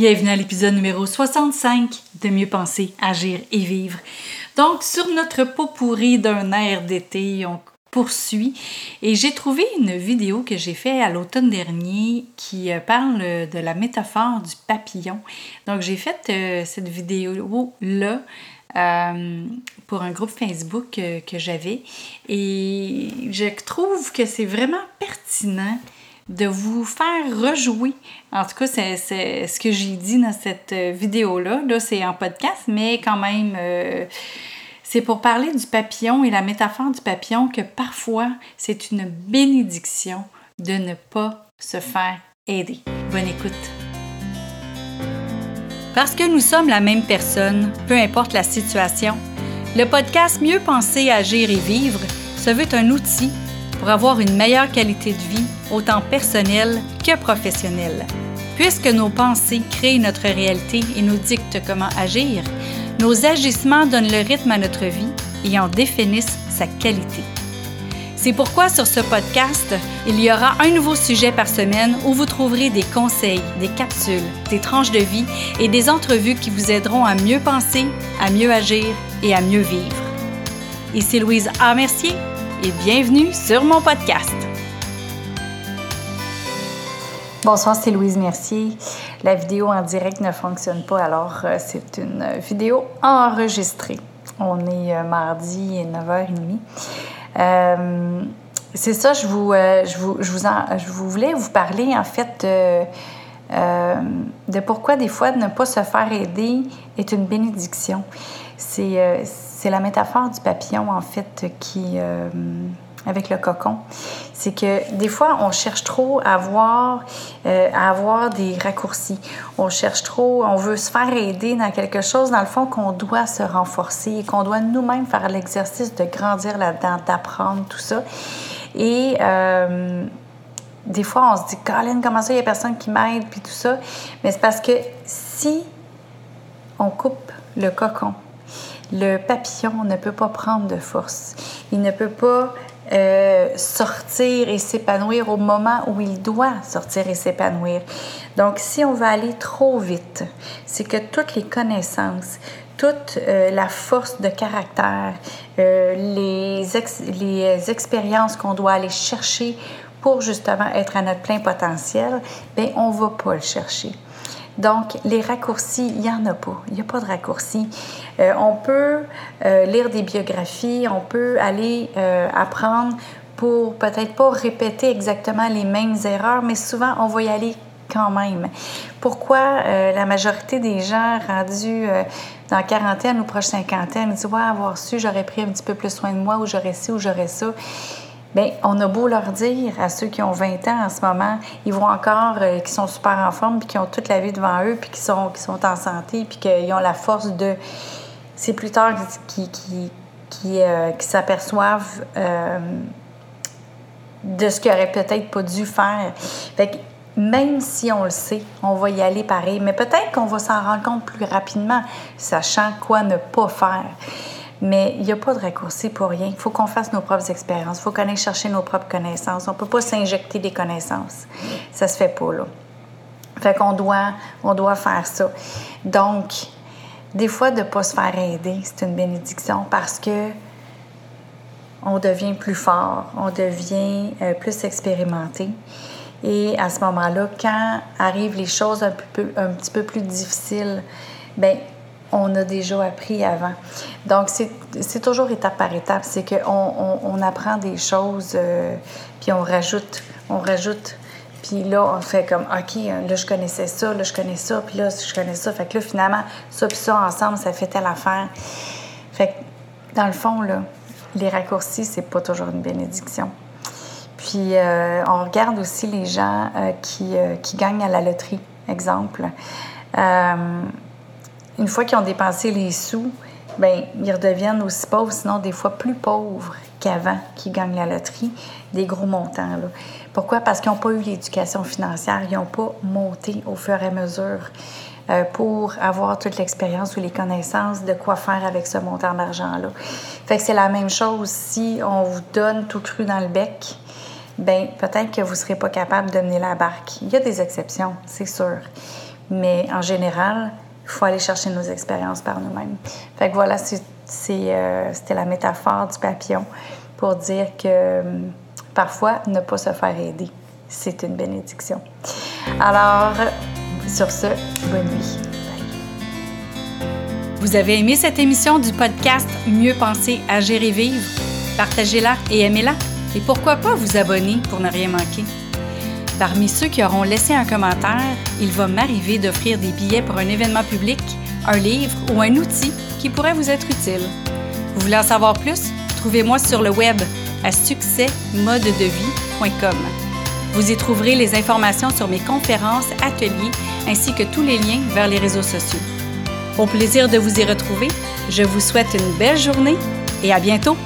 Bienvenue à l'épisode numéro 65 de Mieux penser, agir et vivre. Donc, sur notre pot pourri d'un air d'été, on poursuit et j'ai trouvé une vidéo que j'ai faite à l'automne dernier qui euh, parle de la métaphore du papillon. Donc, j'ai fait euh, cette vidéo-là euh, pour un groupe Facebook que j'avais et je trouve que c'est vraiment pertinent de vous faire rejouer. En tout cas, c'est ce que j'ai dit dans cette euh, vidéo-là. Là, c'est en podcast, mais quand même, euh, c'est pour parler du papillon et la métaphore du papillon que parfois, c'est une bénédiction de ne pas se faire aider. Bonne écoute. Parce que nous sommes la même personne, peu importe la situation, le podcast Mieux penser, agir et vivre se veut un outil pour avoir une meilleure qualité de vie, autant personnelle que professionnelle. Puisque nos pensées créent notre réalité et nous dictent comment agir, nos agissements donnent le rythme à notre vie et en définissent sa qualité. C'est pourquoi sur ce podcast, il y aura un nouveau sujet par semaine où vous trouverez des conseils, des capsules, des tranches de vie et des entrevues qui vous aideront à mieux penser, à mieux agir et à mieux vivre. Ici Louise A. Mercier et bienvenue sur mon podcast. Bonsoir, c'est Louise Mercier. La vidéo en direct ne fonctionne pas, alors euh, c'est une vidéo enregistrée. On est euh, mardi 9h30. Euh, c'est ça, je vous, je, vous, je, vous je vous voulais vous parler en fait de, de pourquoi des fois ne pas se faire aider est une bénédiction. C'est c'est la métaphore du papillon, en fait, qui. Euh, avec le cocon. C'est que des fois, on cherche trop à avoir, euh, à avoir des raccourcis. On cherche trop, on veut se faire aider dans quelque chose, dans le fond, qu'on doit se renforcer, qu'on doit nous-mêmes faire l'exercice de grandir là-dedans, d'apprendre tout ça. Et euh, des fois, on se dit, Colin, comment ça, il n'y a personne qui m'aide, puis tout ça. Mais c'est parce que si on coupe le cocon, le papillon ne peut pas prendre de force. Il ne peut pas euh, sortir et s'épanouir au moment où il doit sortir et s'épanouir. Donc, si on va aller trop vite, c'est que toutes les connaissances, toute euh, la force de caractère, euh, les, les expériences qu'on doit aller chercher pour justement être à notre plein potentiel, bien, on ne va pas le chercher. Donc, les raccourcis, il n'y en a pas. Il n'y a pas de raccourcis. Euh, on peut euh, lire des biographies, on peut aller euh, apprendre pour peut-être pas répéter exactement les mêmes erreurs, mais souvent, on va y aller quand même. Pourquoi la majorité des gens rendus dans quarantaine ou proche cinquantaine disent Ouais, avoir su, j'aurais pris un petit peu plus soin de moi, ou j'aurais ci, ou j'aurais ça. Bien, on a beau leur dire à ceux qui ont 20 ans en ce moment, ils vont encore, euh, qui sont super en forme, puis qui ont toute la vie devant eux, puis qui sont, qui sont en santé, puis qu'ils ont la force de. C'est plus tard qui, qui, qui, euh, s'aperçoivent euh, de ce qu'ils n'auraient peut-être pas dû faire. Fait que même si on le sait, on va y aller pareil, mais peut-être qu'on va s'en rendre compte plus rapidement, sachant quoi ne pas faire. Mais il n'y a pas de raccourci pour rien. Il faut qu'on fasse nos propres expériences. Il faut qu'on aille chercher nos propres connaissances. On ne peut pas s'injecter des connaissances. Ça se fait pas, là. Fait qu'on doit, on doit faire ça. Donc, des fois, de ne pas se faire aider, c'est une bénédiction parce que on devient plus fort, on devient euh, plus expérimenté. Et à ce moment-là, quand arrivent les choses un, peu, un petit peu plus difficiles, ben on a déjà appris avant. Donc, c'est toujours étape par étape. C'est qu'on on, apprend des choses, euh, puis on rajoute, on rajoute. Puis là, on fait comme, OK, là, je connaissais ça, là, je connais ça, puis là, je connais ça. Fait que là, finalement, ça puis ça ensemble, ça fait telle affaire. Fait que, dans le fond, là, les raccourcis, c'est pas toujours une bénédiction. Puis, euh, on regarde aussi les gens euh, qui, qui gagnent à la loterie, exemple une fois qu'ils ont dépensé les sous, ben ils redeviennent aussi pauvres, sinon des fois plus pauvres qu'avant qu'ils gagnent la loterie, des gros montants. Pourquoi? Parce qu'ils n'ont pas eu l'éducation financière, ils n'ont pas monté au fur et à mesure euh, pour avoir toute l'expérience ou les connaissances de quoi faire avec ce montant d'argent-là. Fait que c'est la même chose si on vous donne tout cru dans le bec, ben peut-être que vous ne serez pas capable de mener la barque. Il y a des exceptions, c'est sûr. Mais en général, faut aller chercher nos expériences par nous-mêmes. Fait que voilà, euh, c'était la métaphore du papillon pour dire que hum, parfois, ne pas se faire aider, c'est une bénédiction. Alors, sur ce, bonne nuit. Vous avez aimé cette émission du podcast Mieux penser, agir et vivre? Partagez-la et aimez-la. Et pourquoi pas vous abonner pour ne rien manquer? Parmi ceux qui auront laissé un commentaire, il va m'arriver d'offrir des billets pour un événement public, un livre ou un outil qui pourrait vous être utile. Vous voulez en savoir plus? Trouvez-moi sur le web à succèsmodedevie.com. Vous y trouverez les informations sur mes conférences, ateliers ainsi que tous les liens vers les réseaux sociaux. Au plaisir de vous y retrouver, je vous souhaite une belle journée et à bientôt!